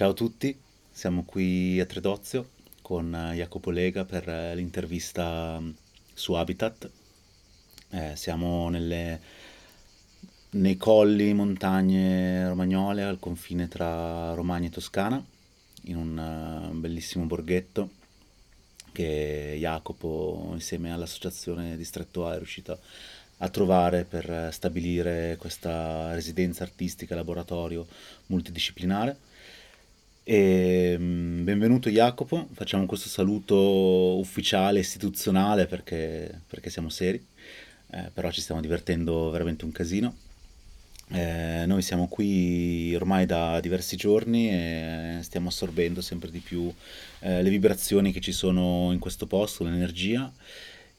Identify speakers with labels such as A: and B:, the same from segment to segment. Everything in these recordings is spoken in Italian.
A: Ciao a tutti, siamo qui a Tredozio con eh, Jacopo Lega per eh, l'intervista mm, su Habitat. Eh, siamo nelle, nei colli, montagne romagnole al confine tra Romagna e Toscana, in un uh, bellissimo borghetto che Jacopo insieme all'associazione Distretto A è riuscito a trovare per stabilire questa residenza artistica laboratorio multidisciplinare e, mm, benvenuto Jacopo, facciamo questo saluto ufficiale, istituzionale perché, perché siamo seri, eh, però ci stiamo divertendo veramente un casino. Eh, noi siamo qui ormai da diversi giorni e stiamo assorbendo sempre di più eh, le vibrazioni che ci sono in questo posto, l'energia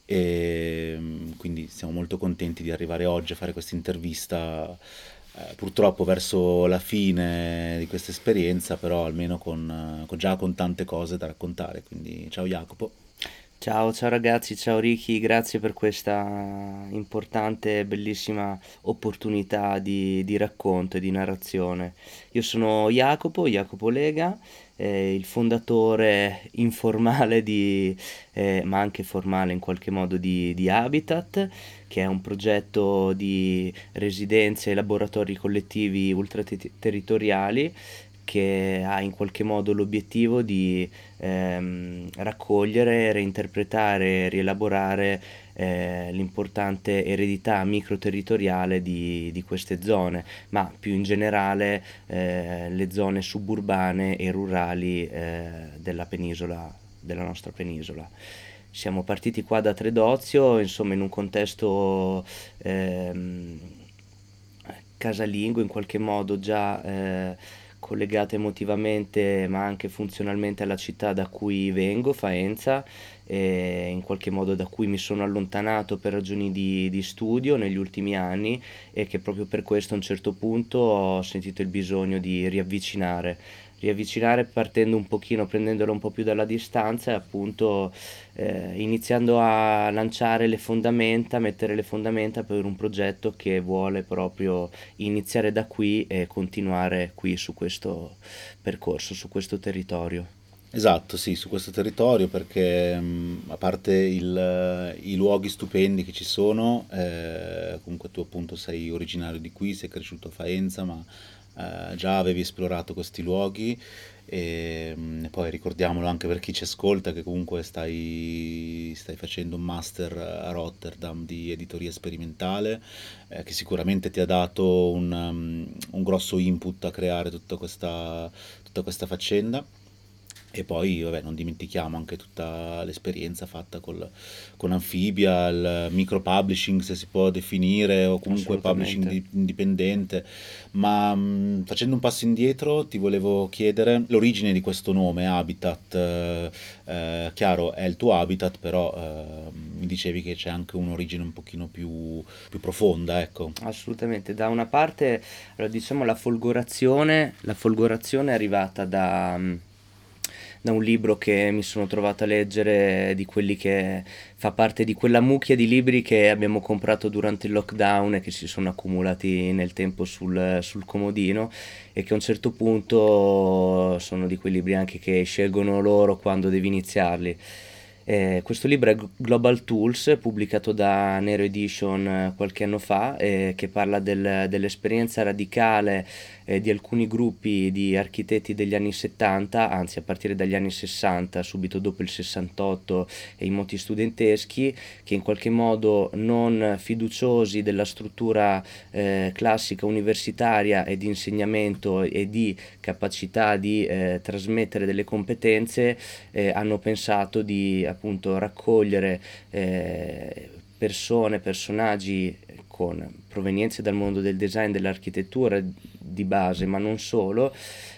A: e mm, quindi siamo molto contenti di arrivare oggi a fare questa intervista eh, purtroppo verso la fine di questa esperienza, però almeno con, con, già con tante cose da raccontare. Quindi ciao Jacopo.
B: Ciao, ciao ragazzi, ciao Ricky, grazie per questa importante e bellissima opportunità di, di, racconto e di narrazione. Io sono Jacopo, Jacopo Lega, eh, il fondatore informale di, eh, ma anche formale in qualche modo di, di Habitat che è un progetto di residenze e laboratori collettivi ultraterritoriali che ha in qualche modo l'obiettivo di ehm, raccogliere, reinterpretare, rielaborare eh, l'importante eredità microterritoriale di, di, queste zone, ma più in generale eh, le zone suburbane e rurali eh, della penisola, della nostra penisola. Siamo partiti qua da Tredozio, insomma in un contesto ehm, casalingo, in qualche modo già eh, collegato emotivamente ma anche funzionalmente alla città da cui vengo, Faenza, e in qualche modo da cui mi sono allontanato per ragioni di, di studio negli ultimi anni e che proprio per questo a un certo punto ho sentito il bisogno di riavvicinare riavvicinare partendo un pochino, prendendolo un po' più dalla distanza e appunto eh, iniziando a lanciare le fondamenta, mettere le fondamenta per un progetto che vuole proprio iniziare da qui e continuare qui su questo percorso, su questo territorio.
A: Esatto, sì, su questo territorio perché mh, a parte il, i luoghi stupendi che ci sono, eh, comunque tu appunto sei originario di qui, sei cresciuto a Faenza, ma eh, già avevi esplorato questi luoghi e, mm, e, poi ricordiamolo anche per chi ci ascolta che comunque stai, stai facendo un master a Rotterdam di editoria sperimentale eh, che sicuramente ti ha dato un, um, un grosso input a creare tutta questa, tutta questa faccenda. E poi, vabbè, non dimentichiamo anche tutta l'esperienza fatta col, con Amphibia, il micro publishing se si può definire, o comunque publishing di, indipendente. Ma mh, facendo un passo indietro ti volevo chiedere l'origine di questo nome, Habitat. Eh, eh, chiaro, è il tuo habitat, però eh, mi dicevi che c'è anche un'origine un pochino più, più profonda, ecco.
B: Assolutamente, da una parte, allora, diciamo la folgorazione, la folgorazione è arrivata da da un libro che mi sono trovato a leggere, di quelli che fa parte di quella mucchia di libri che abbiamo comprato durante il lockdown e che si sono accumulati nel tempo sul, sul comodino e che a un certo punto sono di quei libri anche che scelgono loro quando devi iniziarli. Eh, questo libro è Global Tools, pubblicato da Nero Edition eh, qualche anno fa, eh, che parla del, dell'esperienza radicale eh, di alcuni gruppi di architetti degli anni 70, anzi a partire dagli anni 60, subito dopo il 68 e i moti studenteschi, che in qualche modo non fiduciosi della struttura eh, classica universitaria e di insegnamento e di capacità di eh, trasmettere delle competenze, hanno pensato di raccogliere eh, persone, personaggi con provenienze dal mondo del design, dell'architettura di base, ma non solo,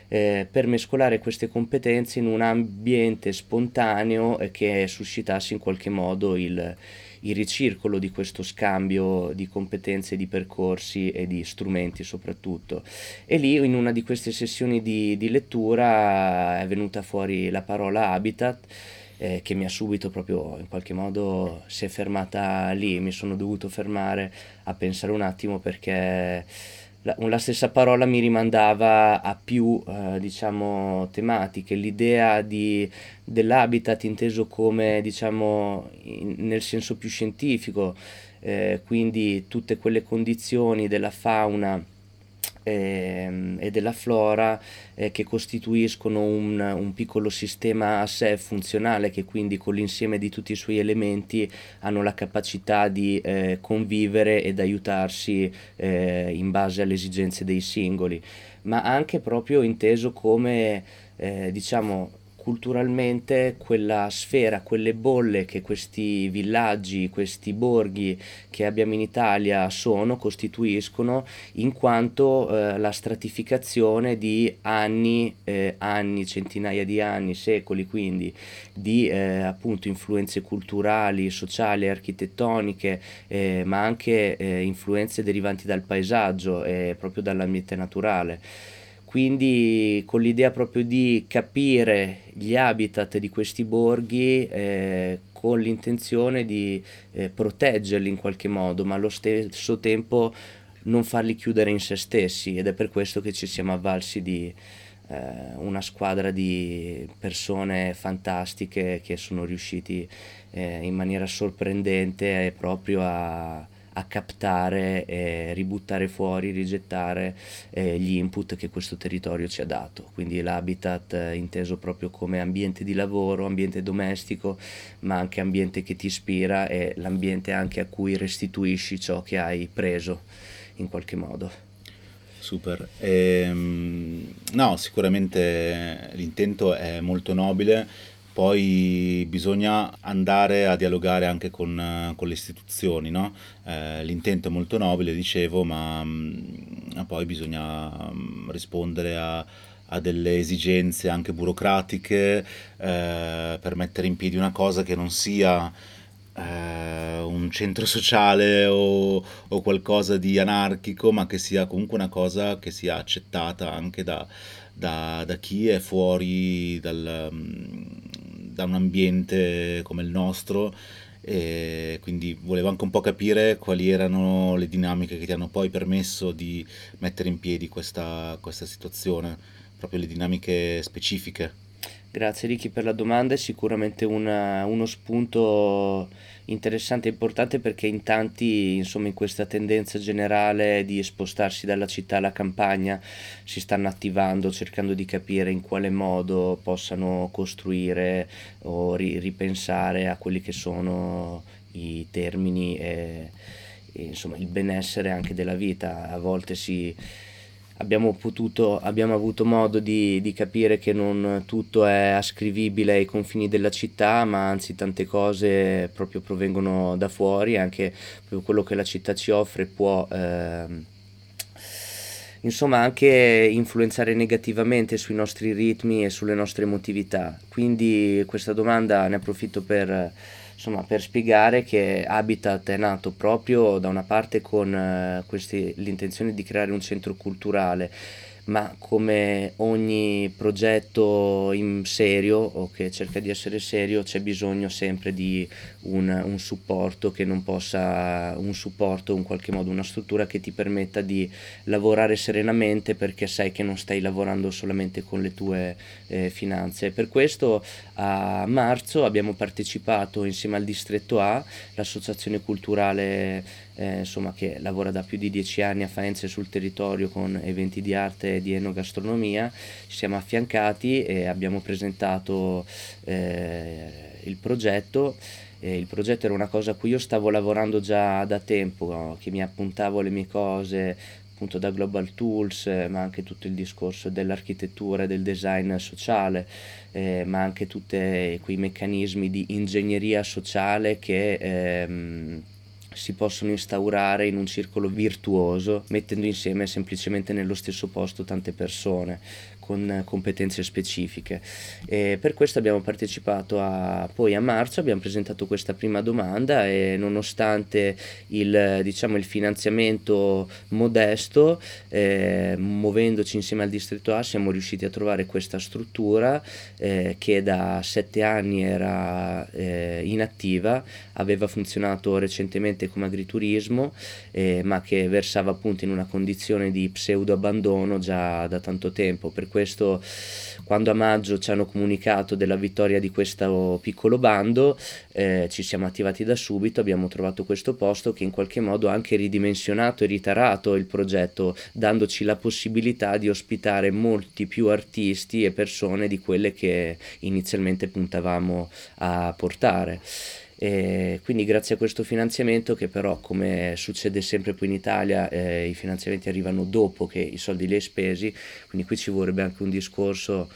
B: eh, per mescolare queste competenze in un ambiente spontaneo eh, che suscitasse in qualche modo il, il ricircolo di questo scambio di competenze, di percorsi e di strumenti soprattutto. E lì in una di queste sessioni di, di lettura è venuta fuori la parola habitat eh, che mi ha subito proprio in qualche modo si è fermata lì, mi sono dovuto fermare a pensare un attimo perché la, la, stessa parola mi rimandava a più eh, diciamo, tematiche, l'idea di, dell'habitat inteso come diciamo, in, nel senso più scientifico, eh, quindi tutte quelle condizioni della fauna eh, e della flora eh, che costituiscono un, un, piccolo sistema a sé funzionale che quindi con l'insieme di tutti i suoi elementi hanno la capacità di eh, convivere ed aiutarsi eh, in base alle esigenze dei singoli, ma anche proprio inteso come eh, diciamo culturalmente quella sfera, quelle bolle che questi villaggi, questi borghi che abbiamo in Italia sono, costituiscono, in quanto eh, la stratificazione di anni, eh, anni, centinaia di anni, secoli quindi, di eh, appunto influenze culturali, sociali, architettoniche, eh, ma anche eh, influenze derivanti dal paesaggio e proprio dall'ambiente naturale quindi con l'idea proprio di capire gli habitat di questi borghi eh, con l'intenzione di eh, proteggerli in qualche modo, ma allo stesso tempo non farli chiudere in se stessi. Ed è per questo che ci siamo avvalsi di eh, una squadra di persone fantastiche che sono riusciti eh, in maniera sorprendente proprio a a captare, e ributtare fuori, rigettare eh, gli input che questo territorio ci ha dato. Quindi l'habitat eh, inteso proprio come ambiente di lavoro, ambiente domestico, ma anche ambiente che ti ispira e l'ambiente anche a cui restituisci ciò che hai preso in qualche modo.
A: Super. Ehm, no, sicuramente l'intento è molto nobile poi bisogna andare a dialogare anche con, con le istituzioni, no? eh, l'intento è molto nobile, dicevo, ma mm, poi bisogna mm, rispondere a, a, delle esigenze anche burocratiche eh, per mettere in piedi una cosa che non sia eh, un centro sociale o, o, qualcosa di anarchico, ma che sia comunque una cosa che sia accettata anche da, da, da chi è fuori dal, mm, da un ambiente come il nostro e quindi volevo anche un po' capire quali erano le dinamiche che ti hanno poi permesso di mettere in piedi questa, questa situazione, proprio le dinamiche specifiche.
B: Grazie Ricky per la domanda, è sicuramente una, uno spunto interessante e importante perché in tanti, insomma, in questa tendenza generale di spostarsi dalla città alla campagna si stanno attivando cercando di capire in quale modo possano costruire o ri- ripensare a quelli che sono i termini e, e insomma il benessere anche della vita. A volte si abbiamo, potuto, abbiamo avuto modo di, di, capire che non tutto è ascrivibile ai confini della città, ma anzi tante cose proprio provengono da fuori, anche quello che la città ci offre può... Eh, insomma anche influenzare negativamente sui nostri ritmi e sulle nostre emotività. Quindi questa domanda ne approfitto per insomma, per spiegare che Habitat è nato proprio da una parte con eh, questi, l'intenzione di creare un centro culturale ma come ogni progetto serio o che cerca di essere serio c'è bisogno sempre di un, un, supporto che non possa, un supporto in qualche modo, una struttura che ti permetta di lavorare serenamente perché sai che non stai lavorando solamente con le tue eh, finanze. Per questo a marzo abbiamo partecipato insieme al distretto A, l'associazione culturale eh, insomma, che lavora da più di dieci anni a Faenza sul territorio con eventi di arte e di enogastronomia, ci siamo affiancati e abbiamo presentato eh, il progetto. E il progetto era una cosa a cui io stavo lavorando già da tempo, no? che mi appuntavo le mie cose appunto da Global Tools, eh, ma anche tutto il discorso dell'architettura e del design sociale, eh, ma anche tutti quei meccanismi di ingegneria sociale che ehm, si possono instaurare in un circolo virtuoso mettendo insieme semplicemente nello stesso posto tante persone con competenze specifiche. E per questo abbiamo partecipato a, poi a marzo, abbiamo presentato questa prima domanda e nonostante il, diciamo, il finanziamento modesto, eh, muovendoci insieme al distretto A, siamo riusciti a trovare questa struttura eh, che da sette anni era eh, inattiva, aveva funzionato recentemente come agriturismo, eh, ma che versava appunto in una condizione di pseudo abbandono già da tanto tempo. Per questo quando a maggio ci hanno comunicato della vittoria di questo piccolo bando, eh, ci siamo attivati da subito, abbiamo trovato questo posto che in qualche modo ha anche ridimensionato e ritarato il progetto, dandoci la possibilità di ospitare molti più artisti e persone di quelle che inizialmente puntavamo a portare. E quindi grazie a questo finanziamento che però come succede sempre qui in Italia eh, i finanziamenti arrivano dopo che i soldi li hai spesi, quindi qui ci vorrebbe anche un discorso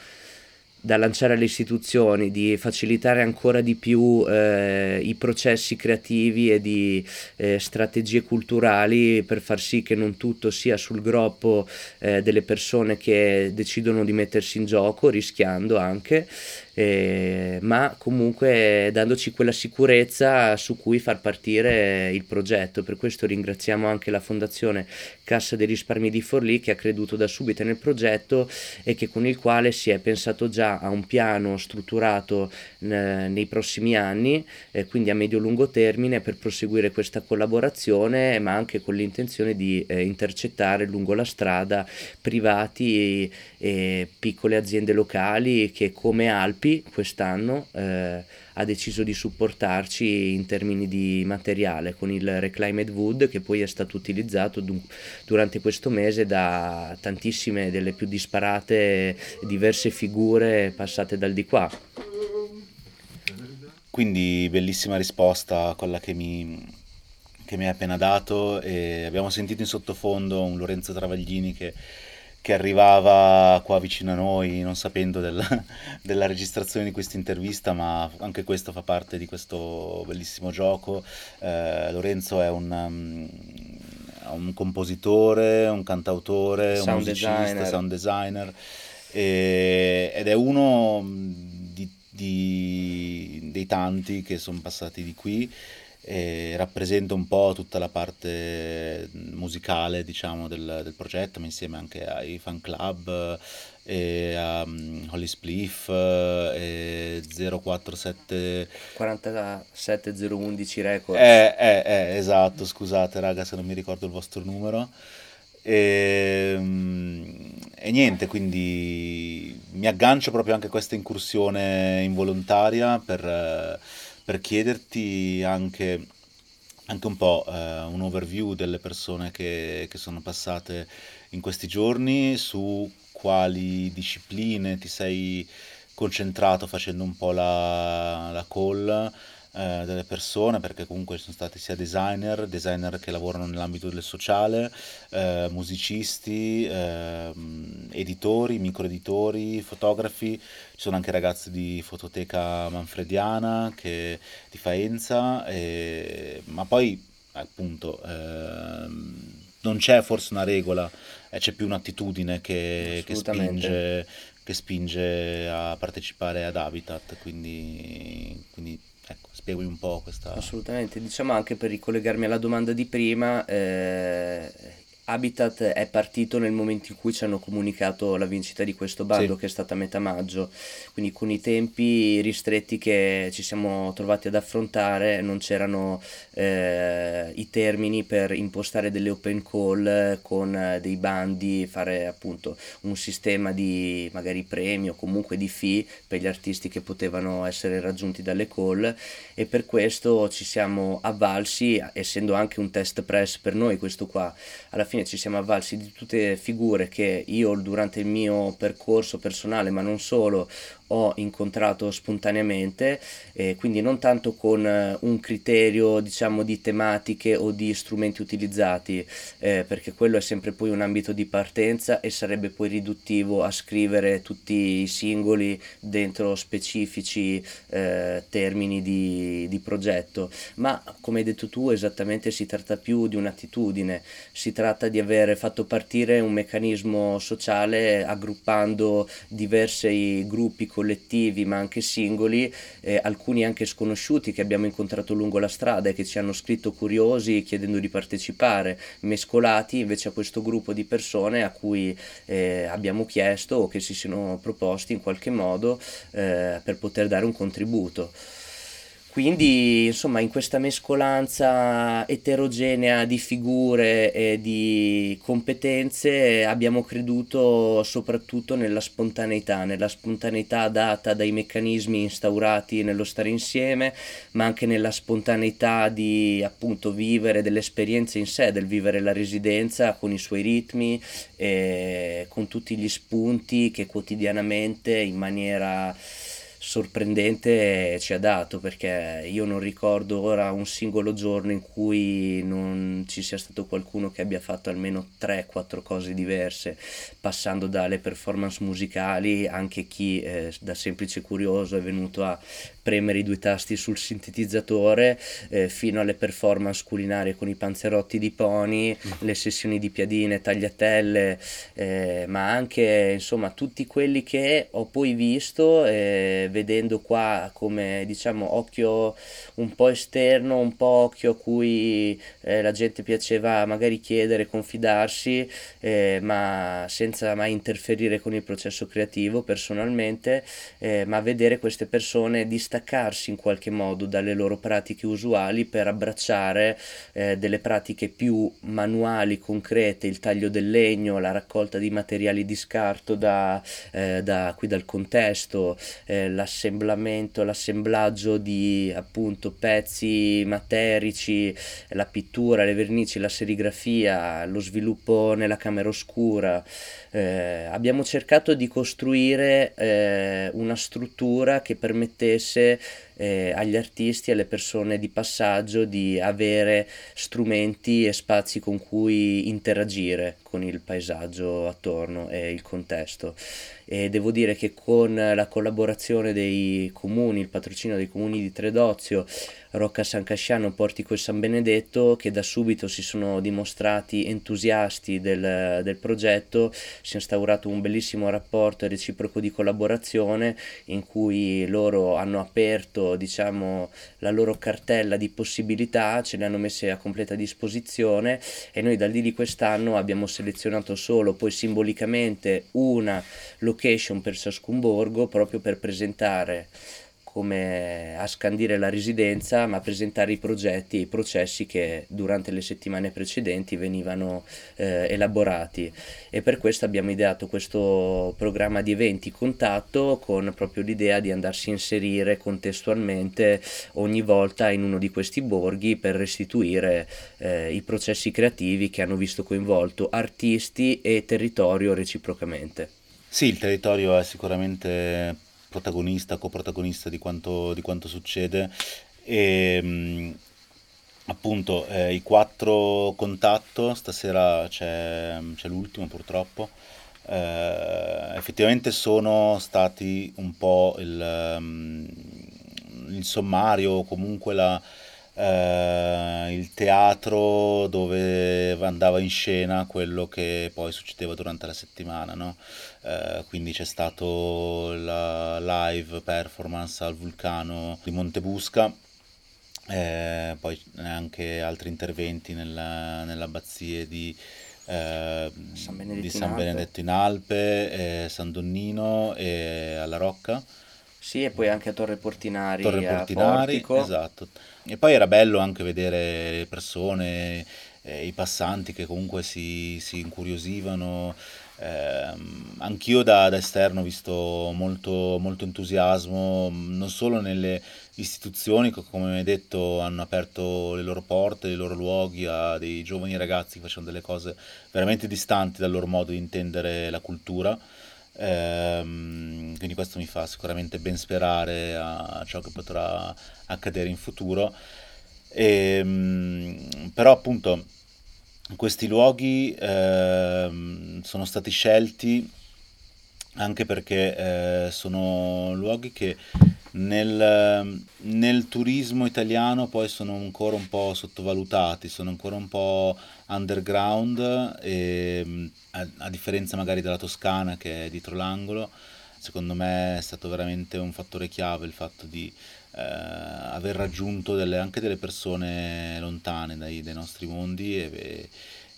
B: da lanciare alle istituzioni, di facilitare ancora di più eh, i processi creativi e di eh, strategie culturali per far sì che non tutto sia sul groppo eh, delle persone che decidono di mettersi in gioco, rischiando anche, eh, ma comunque dandoci quella sicurezza su cui far partire il progetto. Per questo ringraziamo anche la Fondazione Cassa dei Risparmi di Forlì che ha creduto da subito nel progetto e che con il quale si è pensato già a un piano strutturato eh, nei prossimi anni, eh, quindi a medio-lungo termine per proseguire questa collaborazione, ma anche con l'intenzione di eh, intercettare lungo la strada privati e piccole aziende locali che come Alpi Alpi quest'anno eh, ha deciso di supportarci in termini di materiale con il Reclaimed Wood che poi è stato utilizzato du- durante questo mese da tantissime delle più disparate diverse figure passate dal di qua.
A: Quindi bellissima risposta quella che mi, che mi hai appena dato e abbiamo sentito in sottofondo un Lorenzo Travaglini che che arrivava qua vicino a noi non sapendo della, della registrazione di questa intervista, ma anche questo fa parte di questo bellissimo gioco. Eh, Lorenzo è un, um, un, compositore, un cantautore, sound un musicista, designer. sound designer e, ed è uno di, di, dei tanti che sono passati di qui e rappresenta un po' tutta la parte musicale diciamo del, del progetto ma insieme anche ai fan club e a um, Holly Spliff e 047
B: 47011 record
A: eh, eh, eh, esatto scusate raga se non mi ricordo il vostro numero. E, um, e niente quindi mi aggancio proprio anche a questa incursione involontaria per per chiederti anche, anche un po' eh, un overview delle persone che, che sono passate in questi giorni, su quali discipline ti sei concentrato facendo un po' la, la call eh, delle persone, perché comunque sono stati sia designer, designer che lavorano nell'ambito del sociale, eh, musicisti, eh, editori, microeditori, fotografi, ci sono anche ragazzi di Fototeca Manfrediana che, di Faenza, e, ma poi appunto ehm, non c'è forse una regola, eh, c'è più un'attitudine che, che spinge che spinge a partecipare ad Habitat, quindi, quindi Ecco, spiegami un po' questa...
B: Assolutamente, diciamo anche per ricollegarmi alla domanda di prima, eh, Habitat è partito nel momento in cui ci hanno comunicato la vincita di questo bando sì. che è stata a metà maggio, quindi con i tempi ristretti che ci siamo trovati ad affrontare non c'erano eh, i termini per impostare delle open call con eh, dei bandi, fare appunto un sistema di magari premi o comunque di fee per gli artisti che potevano essere raggiunti dalle call. E per questo ci siamo avvalsi, essendo anche un test press per noi questo qua, alla fine fine ci siamo avvalsi di tutte figure che io durante il mio percorso personale, ma non solo, ho incontrato spontaneamente, eh, quindi non tanto con eh, un criterio diciamo di tematiche o di strumenti utilizzati, eh, perché quello è sempre poi un ambito di partenza e sarebbe poi riduttivo a scrivere tutti i singoli dentro specifici eh, termini di, di progetto, ma come hai detto tu esattamente si tratta più di un'attitudine, si tratta di aver fatto partire un meccanismo sociale aggruppando diversi gruppi collettivi ma anche singoli, eh, alcuni anche sconosciuti che abbiamo incontrato lungo la strada e che ci hanno scritto curiosi chiedendo di partecipare, mescolati invece a questo gruppo di persone a cui eh, abbiamo chiesto o che si sono proposti in qualche modo eh, per poter dare un contributo. Quindi, insomma, in questa mescolanza eterogenea di figure e di competenze abbiamo creduto soprattutto nella spontaneità, nella spontaneità data dai meccanismi instaurati nello stare insieme, ma anche nella spontaneità di appunto vivere delle esperienze in sé, del vivere la residenza con i suoi ritmi con tutti gli spunti che quotidianamente in maniera sorprendente ci ha dato perché io non ricordo ora un singolo giorno in cui non ci sia stato qualcuno che abbia fatto almeno 3-4 cose diverse, passando dalle performance musicali, anche chi eh, da semplice curioso è venuto a premere i due tasti sul sintetizzatore eh, fino alle performance culinarie con i panzerotti di pony, mm. le sessioni di piadine, tagliatelle, eh, ma anche insomma tutti quelli che ho poi visto eh, vedendo qua come diciamo occhio un po' esterno, un po' occhio a cui eh, la gente piaceva magari chiedere, confidarsi, eh, ma senza mai interferire con il processo creativo personalmente, eh, ma vedere queste persone distaccarsi in qualche modo dalle loro pratiche usuali per abbracciare eh, delle pratiche più manuali, concrete, il taglio del legno, la raccolta di materiali di scarto da, eh, da qui dal contesto, eh, l'assemblamento, l'assemblaggio di appunto pezzi materici, la pittura, le vernici, la serigrafia, lo sviluppo nella camera oscura. Eh, abbiamo cercato di costruire eh, una struttura che permettesse eh, agli artisti alle persone di passaggio di avere strumenti e spazi con cui interagire con il paesaggio attorno e il contesto. E devo dire che con la collaborazione dei comuni, il patrocinio dei comuni di Tredozio, Rocca San Casciano, Portico e San Benedetto, che da subito si sono dimostrati entusiasti del, del progetto, si è instaurato un bellissimo rapporto reciproco di collaborazione in cui loro hanno aperto diciamo, la loro cartella di possibilità, ce le hanno messe a completa disposizione e noi dal di quest'anno abbiamo selezionato solo poi simbolicamente una location per ciascun borgo proprio per presentare come a scandire la residenza, ma presentare i progetti e i processi che durante le settimane precedenti venivano eh, elaborati. E per questo abbiamo ideato questo programma di eventi contatto con proprio l'idea di andarsi a inserire contestualmente ogni volta in uno di questi borghi per restituire eh, i processi creativi che hanno visto coinvolto artisti e territorio reciprocamente.
A: Sì, il territorio è sicuramente protagonista, coprotagonista di quanto, di quanto succede e mh, appunto eh, i quattro contatto, stasera c'è, c'è l'ultimo purtroppo, eh, effettivamente sono stati un po' il, um, il sommario, comunque la, eh, il teatro dove andava in scena quello che poi succedeva durante la settimana, no? Eh, quindi c'è stato la live performance al vulcano di Montebusca. Eh, poi anche altri interventi nella, nell'abbazia di, eh, San Benedetto, di San in, Benedetto in Alpe, eh, San Donnino e alla Rocca.
B: Sì, e poi anche a Torre Portinari,
A: Torre Portinari, esatto. E poi era bello anche vedere le persone, eh, i passanti che comunque si, si incuriosivano. Eh, anch'io da, da, esterno ho visto molto, molto entusiasmo, non solo nelle istituzioni che come hai detto hanno aperto le loro porte, i loro luoghi a dei giovani ragazzi che facevano delle cose veramente distanti dal loro modo di intendere la cultura Ehm, quindi questo mi fa sicuramente ben sperare a ciò che potrà accadere in futuro. E, ehm, però appunto questi luoghi eh, sono stati scelti anche perché eh, sono luoghi che nel, nel, turismo italiano poi sono ancora un po' sottovalutati, sono ancora un po' underground, e, a, a differenza magari della Toscana che è dietro l'angolo, secondo me è stato veramente un fattore chiave il fatto di eh, aver raggiunto delle, anche delle persone lontane dai, dai nostri mondi e,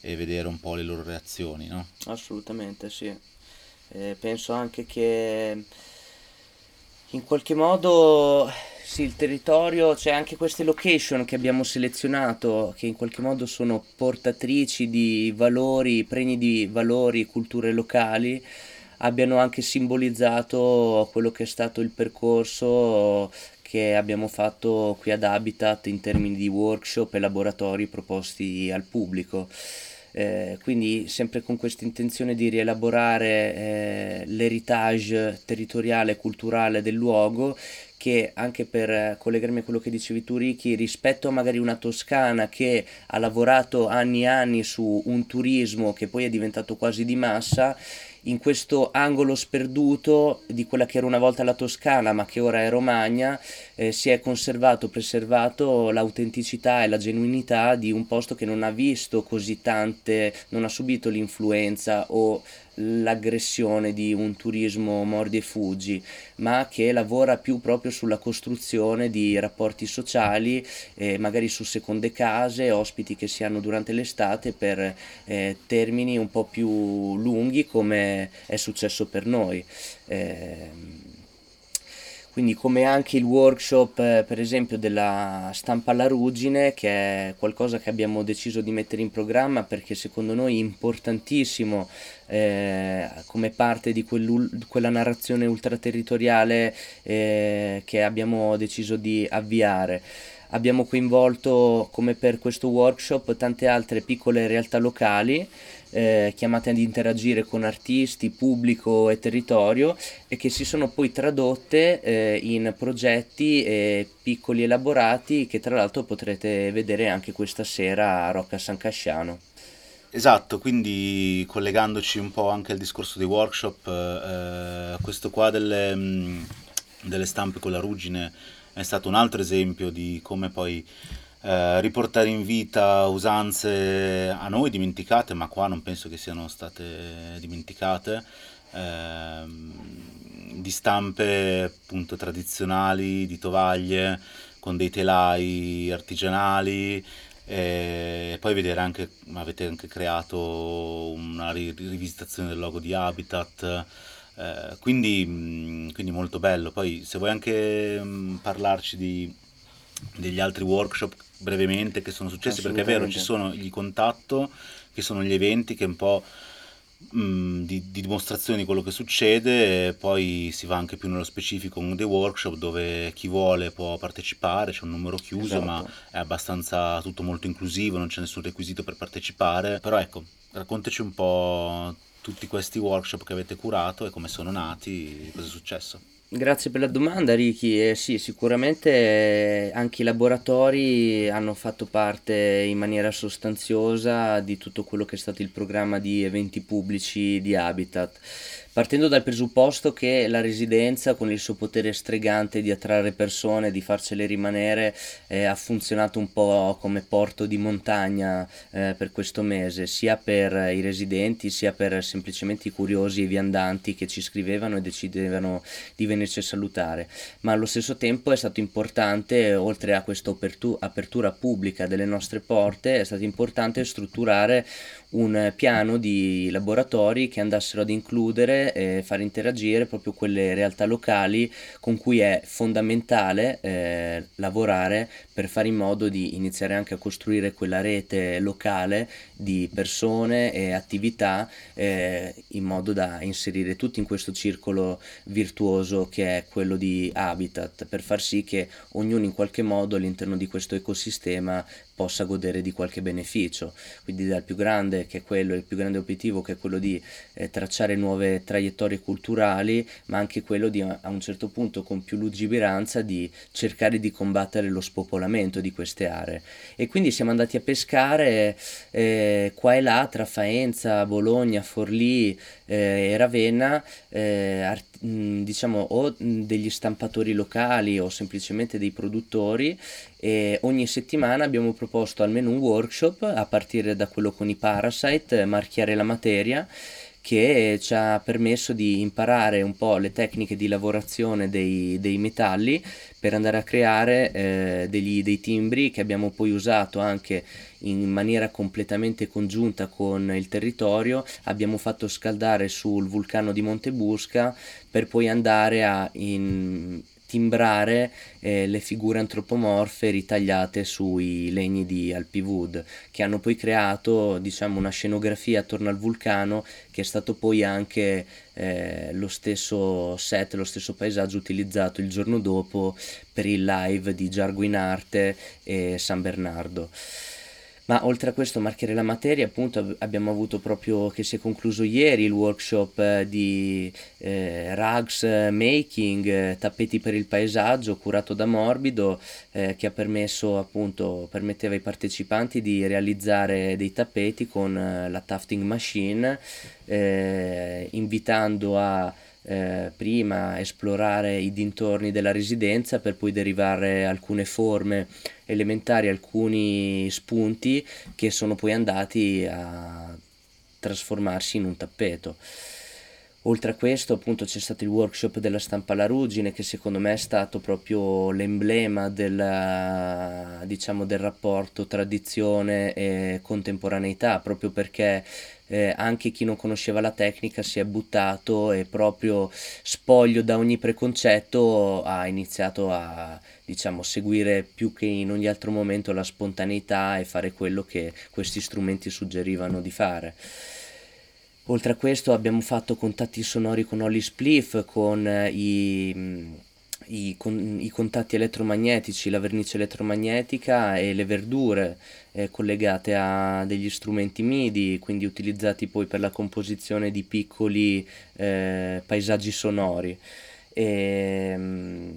A: e, vedere un po' le loro reazioni. No?
B: Assolutamente sì. Eh, penso anche che in qualche modo Sì, il territorio, c'è anche queste location che abbiamo selezionato, che in qualche modo sono portatrici di valori, pregni di valori, culture locali, abbiano anche simbolizzato quello che è stato il percorso che abbiamo fatto qui ad Habitat in termini di workshop e laboratori proposti al pubblico. Eh, quindi sempre con questa intenzione di rielaborare eh, l'heritage territoriale e culturale del luogo che anche per collegarmi a quello che dicevi tu Ricky, rispetto a magari una Toscana che ha lavorato anni e anni su un turismo che poi è diventato quasi di massa, in questo angolo sperduto di quella che era una volta la Toscana ma che ora è Romagna, eh, si è conservato, preservato l'autenticità e la genuinità di un posto che non ha visto così tante, non ha subito l'influenza o l'aggressione di un turismo mordi e fuggi, ma che lavora più proprio sulla costruzione di rapporti sociali, eh, magari su seconde case, ospiti che si hanno durante l'estate per eh, termini un po' più lunghi come è successo per noi. Eh, quindi come anche il workshop eh, per esempio della stampa alla ruggine che è qualcosa che abbiamo deciso di mettere in programma perché secondo noi è importantissimo eh, come parte di quella narrazione ultraterritoriale eh, che abbiamo deciso di avviare abbiamo coinvolto come per questo workshop tante altre piccole realtà locali eh, chiamate ad interagire con artisti, pubblico e territorio e che si sono poi tradotte eh, in progetti eh, piccoli elaborati che tra l'altro potrete vedere anche questa sera a Rocca San Casciano.
A: Esatto, quindi collegandoci un po' anche al discorso dei workshop, eh, questo qua delle, mh, delle stampe con la ruggine è stato un altro esempio di come poi eh, riportare in vita usanze a noi dimenticate, ma qua non penso che siano state dimenticate, eh, di stampe appunto tradizionali, di tovaglie, con dei telai artigianali, e poi vedere anche, avete anche creato una rivisitazione del logo di Habitat, eh, quindi, quindi, molto bello. Poi se vuoi anche mh, parlarci di, degli altri workshop brevemente che sono successi, perché è vero, ci sono gli contatto, che sono gli eventi che un po' mh, mm, di, di, dimostrazione di quello che succede, poi si va anche più nello specifico con dei workshop dove chi vuole può partecipare, c'è un numero chiuso, esatto. ma è abbastanza tutto molto inclusivo, non c'è nessun requisito per partecipare, però ecco, raccontaci un po' tutti questi workshop che avete curato e come sono nati, cosa è successo.
B: Grazie per la domanda Ricky, eh, sì sicuramente eh, anche i laboratori hanno fatto parte in maniera sostanziosa di tutto quello che è stato il programma di eventi pubblici di Habitat partendo dal presupposto che la residenza con il suo potere stregante di attrarre persone, di farcele rimanere, eh, ha funzionato un po' come porto di montagna eh, per questo mese, sia per i residenti sia per semplicemente i curiosi e i viandanti che ci scrivevano e decidevano di venirci a salutare, ma allo stesso tempo è stato importante, oltre a questa apertura pubblica delle nostre porte, è stato importante strutturare un piano di laboratori che andassero ad includere e far interagire proprio quelle realtà locali con cui è fondamentale eh, lavorare per fare in modo di iniziare anche a costruire quella rete locale di persone e attività eh, in modo da inserire tutti in questo circolo virtuoso che è quello di Habitat per far sì che ognuno in qualche modo all'interno di questo ecosistema possa godere di qualche beneficio, quindi dal più grande che è quello, il più grande obiettivo che è quello di eh, tracciare nuove traiettorie culturali, ma anche quello di a un certo punto con più lungimiranza di cercare di combattere lo spopolamento di queste aree. E quindi siamo andati a pescare eh, qua e là tra Faenza, Bologna, Forlì eh, e Ravenna, eh, art- diciamo o degli stampatori locali o semplicemente dei produttori e ogni settimana abbiamo proposto almeno un workshop a partire da quello con i Parasite, marchiare la materia che ci ha permesso di imparare un po' le tecniche di lavorazione dei, dei metalli per andare a creare eh, degli, dei timbri che abbiamo poi usato anche in maniera completamente congiunta con il territorio. Abbiamo fatto scaldare sul vulcano di Montebusca per poi andare a in, timbrare eh, le figure antropomorfe ritagliate sui legni di Alpiwood, che hanno poi creato diciamo, una scenografia attorno al vulcano che è stato poi anche eh, lo stesso set, lo stesso paesaggio utilizzato il giorno dopo per il live di Giarguinarte e San Bernardo. Ma oltre a questo marchiare la materia, appunto abbiamo avuto proprio che si è concluso ieri il workshop eh, di eh, rugs making, eh, tappeti per il paesaggio curato da Morbido eh, che ha permesso appunto, permetteva ai partecipanti di realizzare dei tappeti con eh, la tufting machine, eh, invitando a eh, prima esplorare i dintorni della residenza per poi derivare alcune forme elementari, alcuni spunti che sono poi andati a trasformarsi in un tappeto. Oltre a questo, appunto, c'è stato il workshop della stampa alla ruggine, che secondo me è stato proprio l'emblema del, diciamo, del rapporto tradizione e contemporaneità, proprio perché eh, anche chi non conosceva la tecnica si è buttato e proprio spoglio da ogni preconcetto ha iniziato a diciamo, seguire più che in ogni altro momento la spontaneità e fare quello che questi strumenti suggerivano di fare. Oltre a questo abbiamo fatto contatti sonori con Holly Spliff, con i, mm, i, con, i, contatti elettromagnetici, la vernice elettromagnetica e le verdure eh, collegate a degli strumenti MIDI, quindi utilizzati poi per la composizione di piccoli eh, paesaggi sonori. E, mm,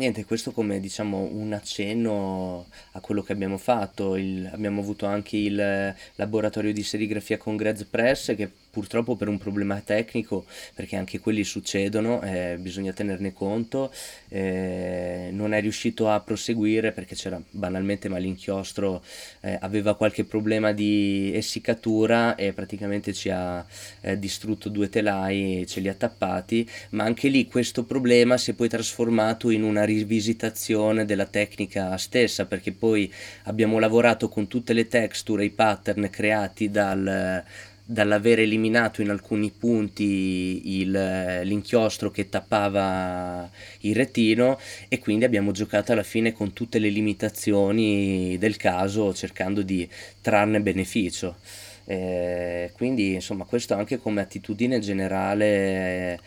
B: Niente, questo come diciamo un accenno a quello che abbiamo fatto. Il, abbiamo avuto anche il laboratorio di serigrafia con Grez Press che purtroppo per un problema tecnico, perché anche quelli succedono, eh, bisogna tenerne conto, eh, non è riuscito a proseguire perché c'era banalmente ma l'inchiostro eh, aveva qualche problema di essiccatura e praticamente ci ha eh, distrutto due telai, ce li ha tappati, ma anche lì questo problema si è poi trasformato in una rivisitazione della tecnica stessa perché poi abbiamo lavorato con tutte le texture, i pattern creati dal dall'aver eliminato in alcuni punti il, l'inchiostro che tappava il retino e quindi abbiamo giocato alla fine con tutte le limitazioni del caso cercando di trarne beneficio. Eh, quindi insomma questo anche come attitudine generale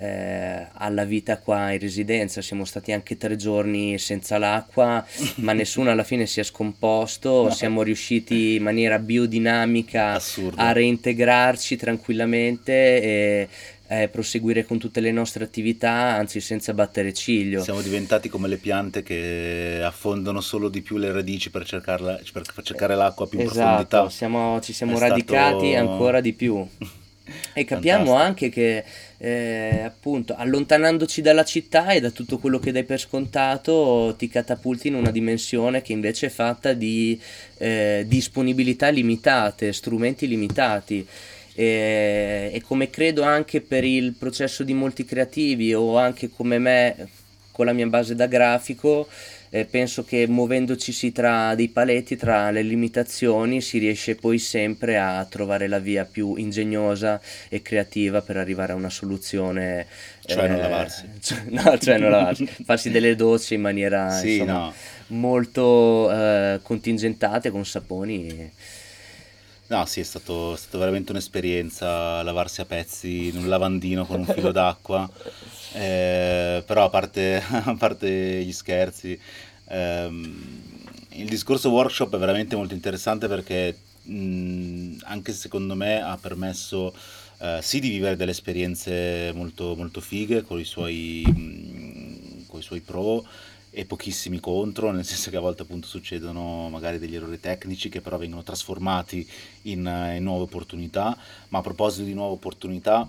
B: eh, alla vita qua in residenza. Siamo stati anche tre giorni senza l'acqua, ma nessuno alla fine si è scomposto. No. Siamo riusciti in maniera biodinamica Assurdo. a reintegrarci tranquillamente e eh, proseguire con tutte le nostre attività, anzi senza battere ciglio.
A: Siamo diventati come le piante che affondano solo di più le radici per, cercarla, per cercare l'acqua più in
B: esatto,
A: profondità.
B: Siamo, ci siamo È radicati stato... ancora di più. E capiamo Fantastico. anche che eh, appunto allontanandoci dalla città e da tutto quello che dai per scontato ti catapulti in una dimensione che invece è fatta di eh, disponibilità limitate, strumenti limitati. E, e come credo anche per il processo di molti creativi o anche come me con la mia base da grafico, eh, penso che muovendoci tra dei paletti, tra le limitazioni, si riesce poi sempre a trovare la via più ingegnosa e creativa per arrivare a una soluzione.
A: Cioè eh, non lavarsi.
B: Cioè, no, cioè non lavarsi, farsi delle docce in maniera sì, insomma, no. molto eh, contingentate con saponi. E...
A: No, sì, è stato, è stato veramente un'esperienza lavarsi a pezzi in un lavandino con un filo d'acqua. Eh, però a parte, a parte gli scherzi, ehm, il discorso workshop è veramente molto interessante perché mh, anche secondo me ha permesso eh, sì di vivere delle esperienze molto, molto fighe con i suoi, mh, con i suoi pro e pochissimi contro, nel senso che a volte appunto succedono magari degli errori tecnici che però vengono trasformati in, in nuove opportunità, ma a proposito di nuove opportunità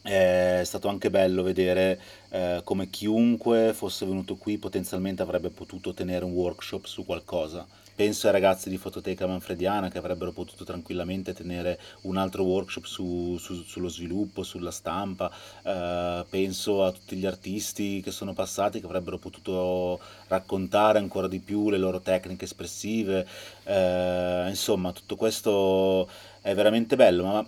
A: è stato anche bello vedere eh, come chiunque fosse venuto qui potenzialmente avrebbe potuto tenere un workshop su qualcosa. Penso ai ragazzi di Fototeca Manfrediana che avrebbero potuto tranquillamente tenere un altro workshop su, su, sullo sviluppo, sulla stampa. Eh, penso a tutti gli artisti che sono passati che avrebbero potuto raccontare ancora di più le loro tecniche espressive. Eh, insomma, tutto questo è veramente bello, ma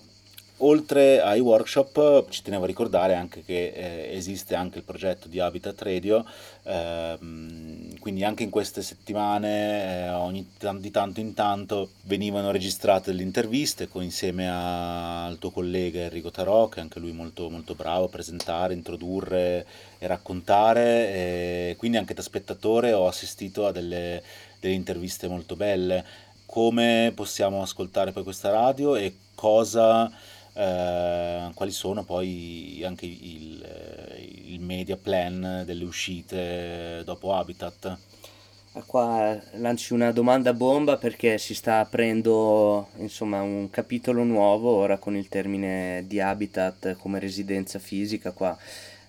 A: oltre ai workshop ci tenevo a ricordare anche che eh, esiste anche il progetto di Habitat Radio, ehm, quindi anche in queste settimane eh, ogni di tanto in tanto venivano registrate delle interviste con, insieme a, al tuo collega Enrico Tarò, che anche lui molto, molto bravo a presentare, introdurre e raccontare, e quindi anche da spettatore ho assistito a delle, delle interviste molto belle. Come possiamo ascoltare poi questa radio e cosa eh, quali sono poi anche il, il, media plan delle uscite dopo Habitat.
B: Ah, qua lanci una domanda bomba perché si sta aprendo insomma, un capitolo nuovo ora con il termine di Habitat come residenza fisica qua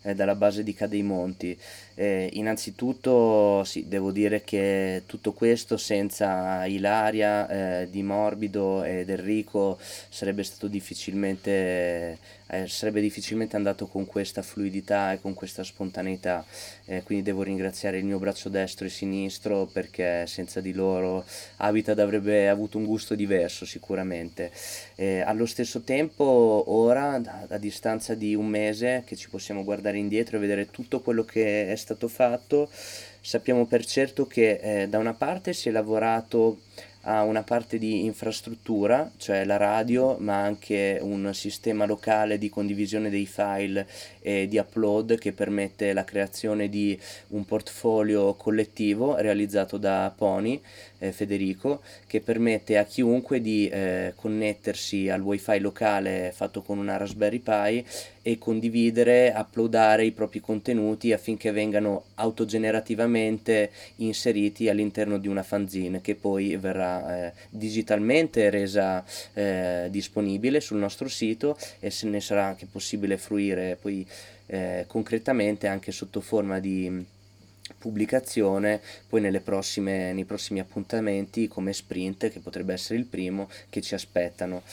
B: eh, dalla base di Cadeimonti. Eh, innanzitutto sì, devo dire che tutto questo senza Ilaria, eh, Di Morbido ed Enrico sarebbe stato difficilmente, eh, sarebbe difficilmente andato con questa fluidità e con questa spontaneità. Eh, quindi devo ringraziare il mio braccio destro e sinistro perché senza di loro Habitat avrebbe avuto un gusto diverso sicuramente. Eh, allo stesso tempo ora, a, a distanza di un mese, che ci possiamo guardare indietro e vedere tutto quello che è stato fatto, sappiamo per certo che eh, da una parte si è lavorato a una parte di infrastruttura, cioè la radio, ma anche un sistema locale di condivisione dei file e di upload che permette la creazione di un portfolio collettivo realizzato da Pony eh, Federico che permette a chiunque di eh, connettersi al wifi locale fatto con una Raspberry Pi e condividere, uploadare i propri contenuti affinché vengano autogenerativamente inseriti all'interno di una fanzine che poi verrà eh, digitalmente resa eh, disponibile sul nostro sito e se ne sarà anche possibile fruire poi eh, concretamente anche sotto forma di pubblicazione poi prossime, nei prossimi appuntamenti come sprint che potrebbe essere il primo che ci aspettano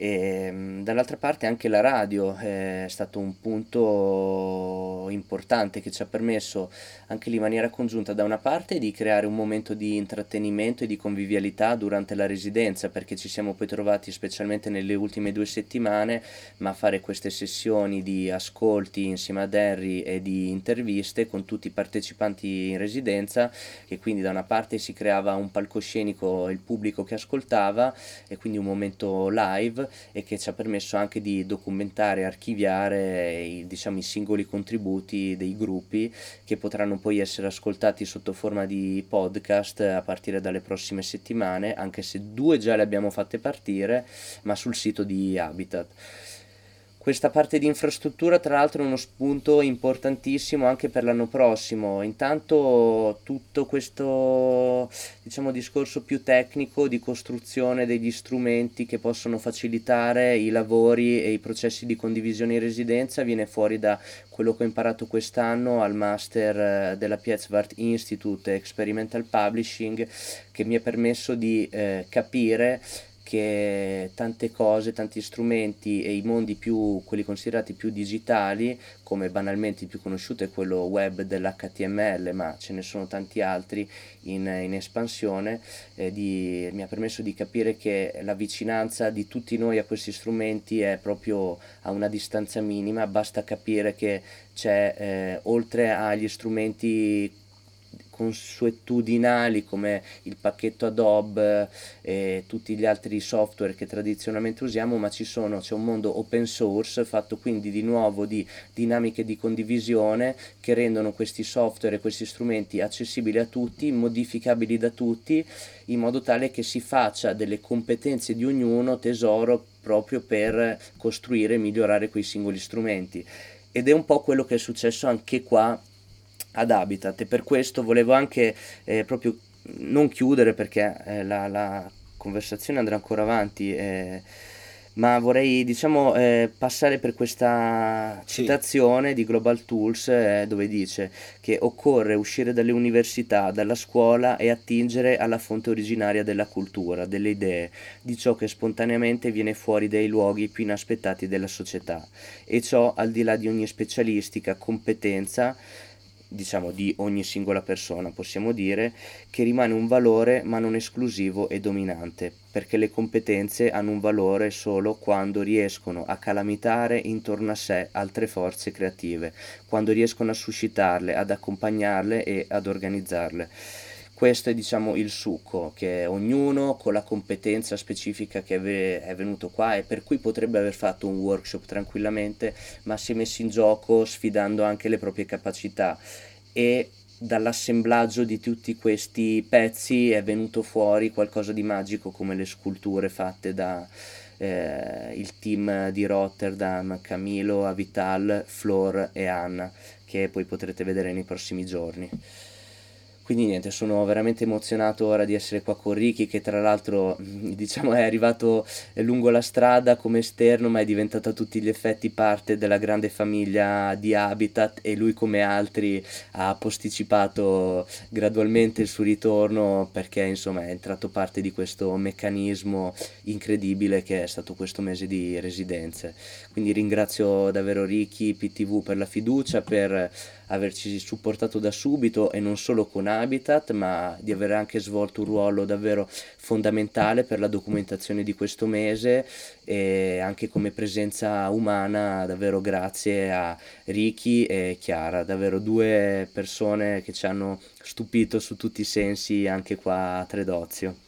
B: e, ehm, dall'altra parte anche la radio è stato un punto importante che ci ha permesso anche lì in maniera congiunta da una parte di creare un momento di intrattenimento e di convivialità durante la residenza perché ci siamo poi trovati specialmente nelle ultime due settimane ma a fare queste sessioni di ascolti insieme ad Harry e di interviste con tutti i partecipanti in residenza e quindi da una parte si creava un palcoscenico il pubblico che ascoltava e quindi un momento live e che ci ha permesso anche di documentare archiviare i, diciamo, i singoli contributi dei gruppi che potranno poi essere ascoltati sotto forma di podcast a partire dalle prossime settimane, anche se due già le abbiamo fatte partire, ma sul sito di Habitat. Questa parte di infrastruttura tra l'altro è uno spunto importantissimo anche per l'anno prossimo. Intanto tutto questo diciamo, discorso più tecnico di costruzione degli strumenti che possono facilitare i lavori e i processi di condivisione in residenza viene fuori da quello che ho imparato quest'anno al master eh, della Pietzwart Institute Experimental Publishing che mi ha permesso di eh, capire che tante cose, tanti strumenti e i mondi più, quelli considerati più digitali, come banalmente il più conosciuto è quello web dell'HTML, ma ce ne sono tanti altri in, in espansione, eh, di, mi ha permesso di capire che la vicinanza di tutti noi a questi strumenti è proprio a una distanza minima, basta capire che c'è, eh, oltre agli strumenti consuetudinali come il pacchetto Adobe e tutti gli altri software che tradizionalmente usiamo, ma ci sono, c'è un mondo open source fatto quindi di nuovo di dinamiche di condivisione che rendono questi software e questi strumenti accessibili a tutti, modificabili da tutti, in modo tale che si faccia delle competenze di ognuno tesoro proprio per costruire e migliorare quei singoli strumenti. Ed è un po' quello che è successo anche qua ad Habitat e per questo volevo anche eh, proprio non chiudere perché eh, la, la, conversazione andrà ancora avanti eh, ma vorrei diciamo eh, passare per questa citazione sì. di Global Tools eh, dove dice che occorre uscire dalle università, dalla scuola e attingere alla fonte originaria della cultura, delle idee, di ciò che spontaneamente viene fuori dai luoghi più inaspettati della società e ciò al di là di ogni specialistica, competenza diciamo di ogni singola persona, possiamo dire, che rimane un valore ma non esclusivo e dominante, perché le competenze hanno un valore solo quando riescono a calamitare intorno a sé altre forze creative, quando riescono a suscitarle, ad accompagnarle e ad organizzarle questo è diciamo il succo che ognuno con la competenza specifica che è venuto qua e per cui potrebbe aver fatto un workshop tranquillamente ma si è messo in gioco sfidando anche le proprie capacità e dall'assemblaggio di tutti questi pezzi è venuto fuori qualcosa di magico come le sculture fatte da eh, il team di Rotterdam, Camilo, Avital, Flor e Anna che poi potrete vedere nei prossimi giorni. Quindi niente, sono veramente emozionato ora di essere qua con Ricky che tra l'altro diciamo è arrivato lungo la strada come esterno ma è diventato a tutti gli effetti parte della grande famiglia di Habitat e lui come altri ha posticipato gradualmente il suo ritorno perché insomma è entrato parte di questo meccanismo incredibile che è stato questo mese di residenze. Quindi ringrazio davvero Ricky, PTV per la fiducia, per averci supportato da subito e non solo con Habitat, ma di aver anche svolto un ruolo davvero fondamentale per la documentazione di questo mese e anche come presenza umana, davvero grazie a Ricky e Chiara, davvero due persone che ci hanno stupito su tutti i sensi anche qua a Tredozio.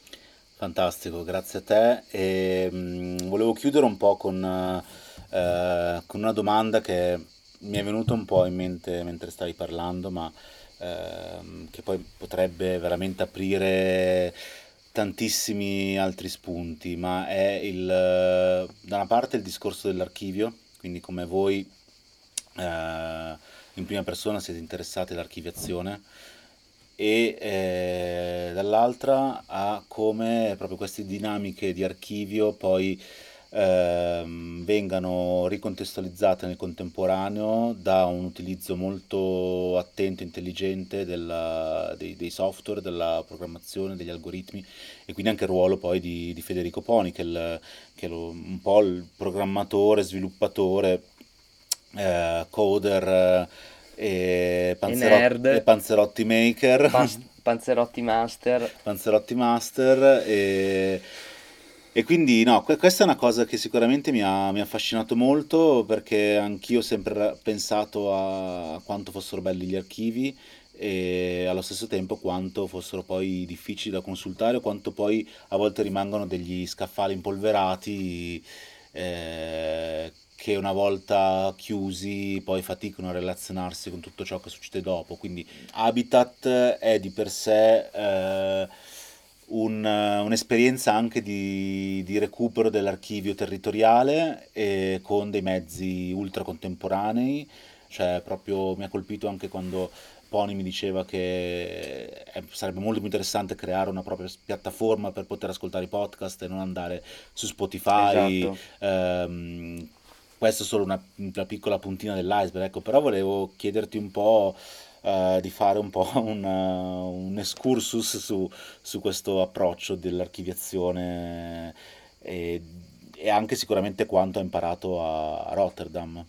A: Fantastico, grazie a te. E, mh, mm, volevo chiudere un po' con, eh, con una domanda che mi è venuto un po' in mente mentre stavi parlando, ma ehm, che poi potrebbe veramente aprire tantissimi altri spunti, ma è il, da una parte il discorso dell'archivio, quindi come voi eh, in prima persona siete interessati all'archiviazione e eh, dall'altra a come proprio queste dinamiche di archivio poi ehm, vengano ricontestualizzate nel contemporaneo da un utilizzo molto attento e intelligente della, dei, dei, software, della programmazione, degli algoritmi e quindi anche il ruolo poi di, di Federico Poni che è, un po' il programmatore, sviluppatore, eh, coder e, panzerot- e, Panzerotti Maker.
B: Pas- panzerotti Master.
A: Panzerotti Master e e quindi no, questa è una cosa che sicuramente mi ha, mi ha affascinato molto perché anch'io ho sempre pensato a quanto fossero belli gli archivi e allo stesso tempo quanto fossero poi difficili da consultare o quanto poi a volte rimangono degli scaffali impolverati eh, che una volta chiusi poi faticano a relazionarsi con tutto ciò che succede dopo. Quindi Habitat è di per sé... Eh, un, un'esperienza anche di, di, recupero dell'archivio territoriale e con dei mezzi ultra contemporanei, cioè proprio mi ha colpito anche quando Pony mi diceva che è, sarebbe molto più interessante creare una propria piattaforma per poter ascoltare i podcast e non andare su Spotify. Esatto. Ehm, questa è solo una, una piccola puntina dell'iceberg, ecco, però volevo chiederti un po' eh, di fare un po' un, un excursus su, su, questo approccio dell'archiviazione e, e, anche sicuramente quanto ha imparato a, a Rotterdam.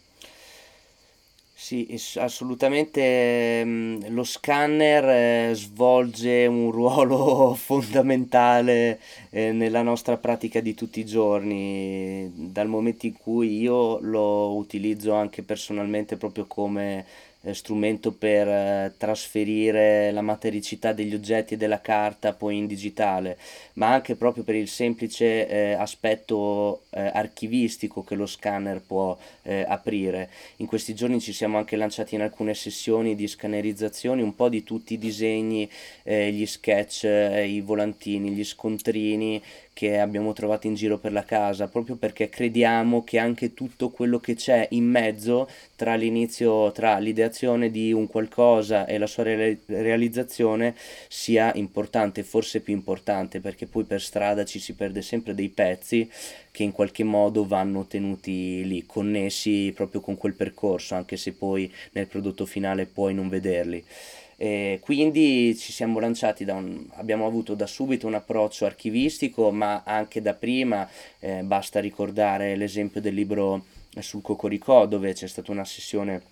B: Sì, assolutamente mm, lo scanner eh, svolge un ruolo fondamentale eh, nella nostra pratica di tutti i giorni, dal momento in cui io lo utilizzo anche personalmente proprio come eh, strumento per eh, trasferire la matericità degli oggetti e della carta poi in digitale, ma anche proprio per il semplice eh, aspetto eh, archivistico che lo scanner può eh, aprire. In questi giorni ci siamo anche lanciati in alcune sessioni di scannerizzazione un po' di tutti i disegni, eh, gli sketch, i volantini, gli scontrini che abbiamo trovato in giro per la casa, proprio perché crediamo che anche tutto quello che c'è in mezzo tra l'inizio, tra l'ideazione di un qualcosa e la sua re- realizzazione sia importante, forse più importante, perché poi per strada ci si perde sempre dei pezzi che in qualche modo vanno tenuti lì, connessi proprio con quel percorso, anche se poi nel prodotto finale puoi non vederli. E quindi ci siamo lanciati un, abbiamo avuto da subito un approccio archivistico, ma anche da prima, eh, basta ricordare l'esempio del libro sul Cocoricò, dove c'è stata una sessione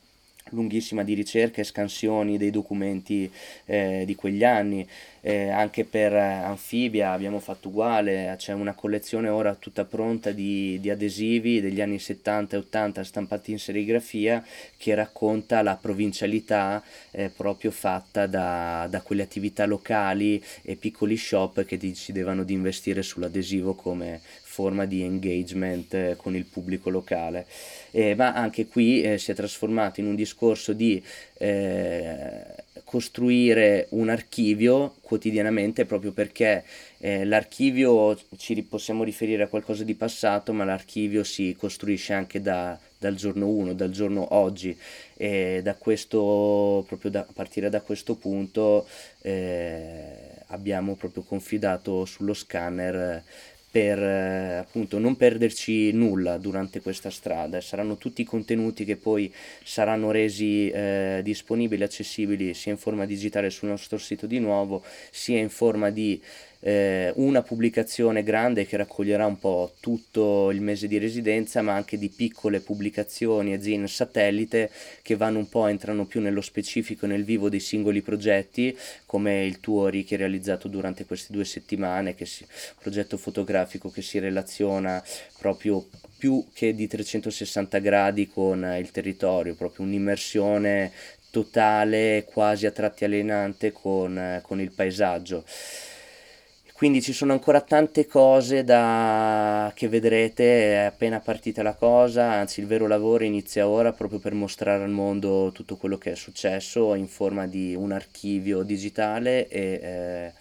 B: lunghissima di ricerca e scansioni dei documenti eh, di quegli anni. Eh, anche per Anfibia abbiamo fatto uguale, c'è una collezione ora tutta pronta di, di, adesivi degli anni 70 e 80 stampati in serigrafia che racconta la provincialità eh, proprio fatta da, da, quelle attività locali e piccoli shop che decidevano di investire sull'adesivo come forma di engagement eh, con il pubblico locale. Eh, ma anche qui eh, si è trasformato in un discorso di eh, costruire un archivio quotidianamente proprio perché eh, l'archivio ci possiamo riferire a qualcosa di passato, ma l'archivio si costruisce anche da, dal giorno 1, dal giorno oggi e da questo, proprio da, a partire da questo punto eh, abbiamo proprio confidato sullo scanner per eh, appunto non perderci nulla durante questa strada. Saranno tutti i contenuti che poi saranno resi eh, disponibili, accessibili sia in forma digitale sul nostro sito di nuovo, sia in forma di eh, una pubblicazione grande che raccoglierà un po' tutto il mese di residenza, ma anche di piccole pubblicazioni e zine satellite che vanno un po', entrano più nello specifico, nel vivo dei singoli progetti, come il tuo Ricky realizzato durante queste due settimane, che si, progetto fotografico che si relaziona proprio più che di 360 gradi con il territorio, proprio un'immersione totale, quasi a tratti alienante con, con il paesaggio. Quindi ci sono ancora tante cose da... che vedrete è appena partita la cosa, anzi il vero lavoro inizia ora proprio per mostrare al mondo tutto quello che è successo in forma di un archivio digitale e eh,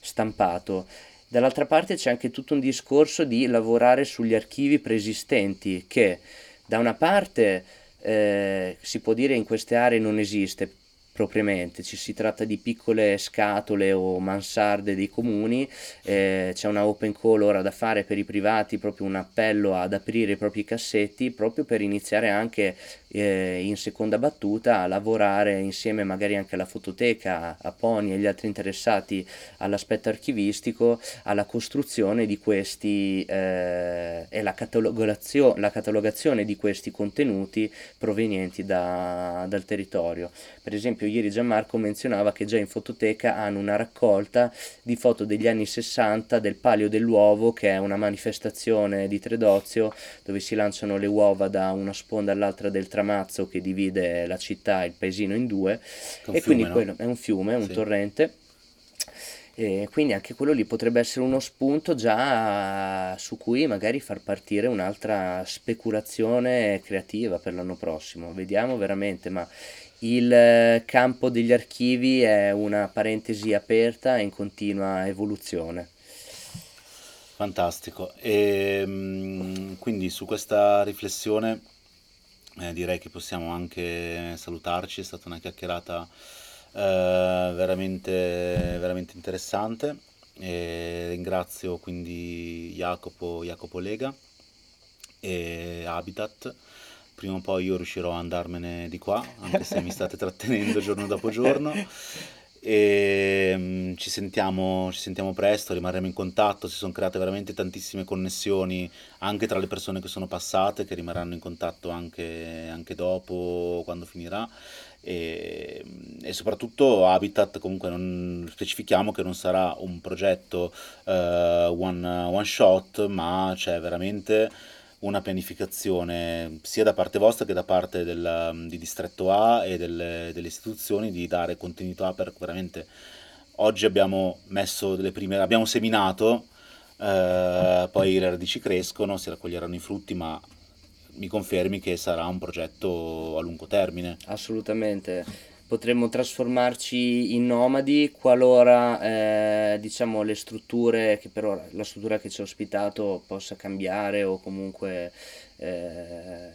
B: stampato. Dall'altra parte c'è anche tutto un discorso di lavorare sugli archivi preesistenti che da una parte eh, si può dire in queste aree non esiste, propriamente, ci si tratta di piccole scatole o mansarde dei comuni, eh, c'è una open call ora da fare per i privati, proprio un appello ad aprire i propri cassetti, proprio per iniziare anche eh, in seconda battuta a lavorare insieme magari anche alla fototeca, a Pony e agli altri interessati all'aspetto archivistico, alla costruzione di questi eh, e la, catalogazio- la catalogazione di questi contenuti provenienti da, dal territorio. Per esempio ieri Gianmarco menzionava che già in fototeca hanno una raccolta di foto degli anni 60 del Palio dell'Uovo, che è una manifestazione di Tredozio dove si lanciano le uova da una sponda all'altra del tramazzo che divide la città, il paesino in due. E fiume, quindi no? quello è un fiume, un sì. torrente. E quindi anche quello lì potrebbe essere uno spunto già su cui magari far partire un'altra speculazione creativa per l'anno prossimo. Vediamo veramente, ma il eh, campo degli archivi è una parentesi aperta e in continua evoluzione.
A: Fantastico. E, ehm, quindi su questa riflessione eh, direi che possiamo anche salutarci, è stata una chiacchierata eh, veramente, veramente interessante. E ringrazio quindi Jacopo, Jacopo Lega e Habitat prima o poi io riuscirò a andarmene di qua, anche se mi state trattenendo giorno dopo giorno. E um, ci, sentiamo, ci sentiamo presto, rimarremo in contatto, si sono create veramente tantissime connessioni anche tra le persone che sono passate, che rimarranno in contatto anche, anche dopo, quando finirà. E, e, soprattutto Habitat comunque non specifichiamo che non sarà un progetto uh, one, one shot ma c'è veramente una pianificazione sia da parte vostra che da parte del, di Distretto A e delle, delle istituzioni di dare continuità per veramente oggi abbiamo messo delle prime abbiamo seminato eh, poi le radici crescono si raccoglieranno i frutti ma mi confermi che sarà un progetto a lungo termine.
B: Assolutamente potremmo trasformarci in nomadi qualora eh, diciamo le strutture che per ora la struttura che ci ha ospitato possa cambiare o comunque eh,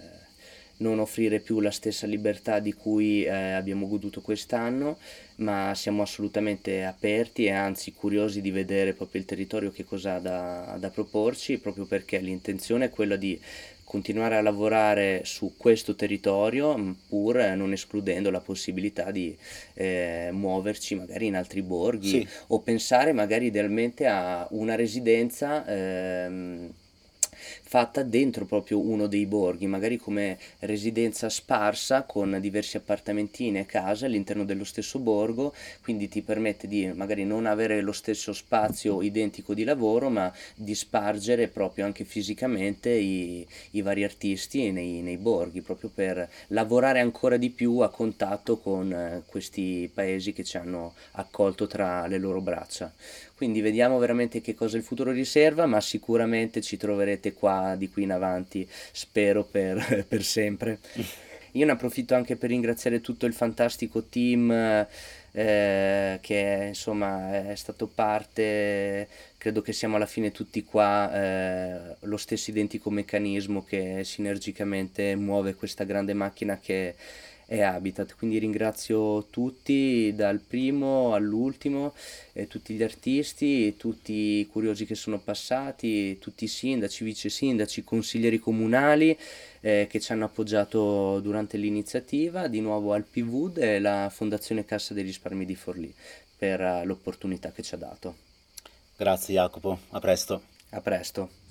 B: non offrire più la stessa libertà di cui eh, abbiamo goduto quest'anno, ma siamo assolutamente aperti e anzi curiosi di vedere proprio il territorio che cosa ha da, da proporci, proprio perché l'intenzione è quella di continuare a lavorare su questo territorio pur non escludendo la possibilità di eh, muoverci magari in altri borghi sì. o pensare magari idealmente a una residenza ehm, fatta dentro proprio uno dei borghi, magari come residenza sparsa con diversi appartamentini e case all'interno dello stesso borgo, quindi ti permette di magari non avere lo stesso spazio identico di lavoro, ma di spargere proprio anche fisicamente i, i vari artisti nei, nei borghi, proprio per lavorare ancora di più a contatto con eh, questi paesi che ci hanno accolto tra le loro braccia. Quindi vediamo veramente che cosa il futuro riserva, ma sicuramente ci troverete qua di qui in avanti, spero per, per sempre. Io ne approfitto anche per ringraziare tutto il fantastico team eh, che insomma è stato parte, credo che siamo alla fine tutti qua, eh, lo stesso identico meccanismo che sinergicamente muove questa grande macchina che e Habitat. Quindi ringrazio tutti, dal primo all'ultimo, eh, tutti gli artisti, tutti i curiosi che sono passati, tutti i sindaci, vice sindaci, consiglieri comunali eh, che ci hanno appoggiato durante l'iniziativa, di nuovo al PVUD e la Fondazione Cassa dei Risparmi di Forlì per uh, l'opportunità che ci ha dato.
A: Grazie Jacopo, a presto.
B: A presto.